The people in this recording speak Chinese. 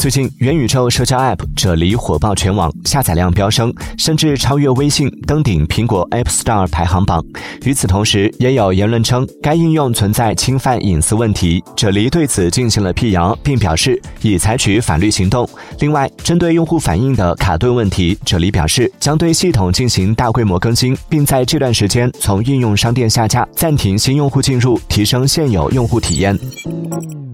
最近元宇宙社交 app 啫喱火爆全网下载量飙升甚至超越微信登顶苹果 app store 排行榜。与此同时也有言论称该应用存在侵犯隐私问题啫喱对此进行了辟谣并表示已采取法律行动另外针对用户反映的卡顿问题啫喱表示将对系统进行大规模更新并在这段时间从应用商店下架暂停新用户进入提升现有用户体验。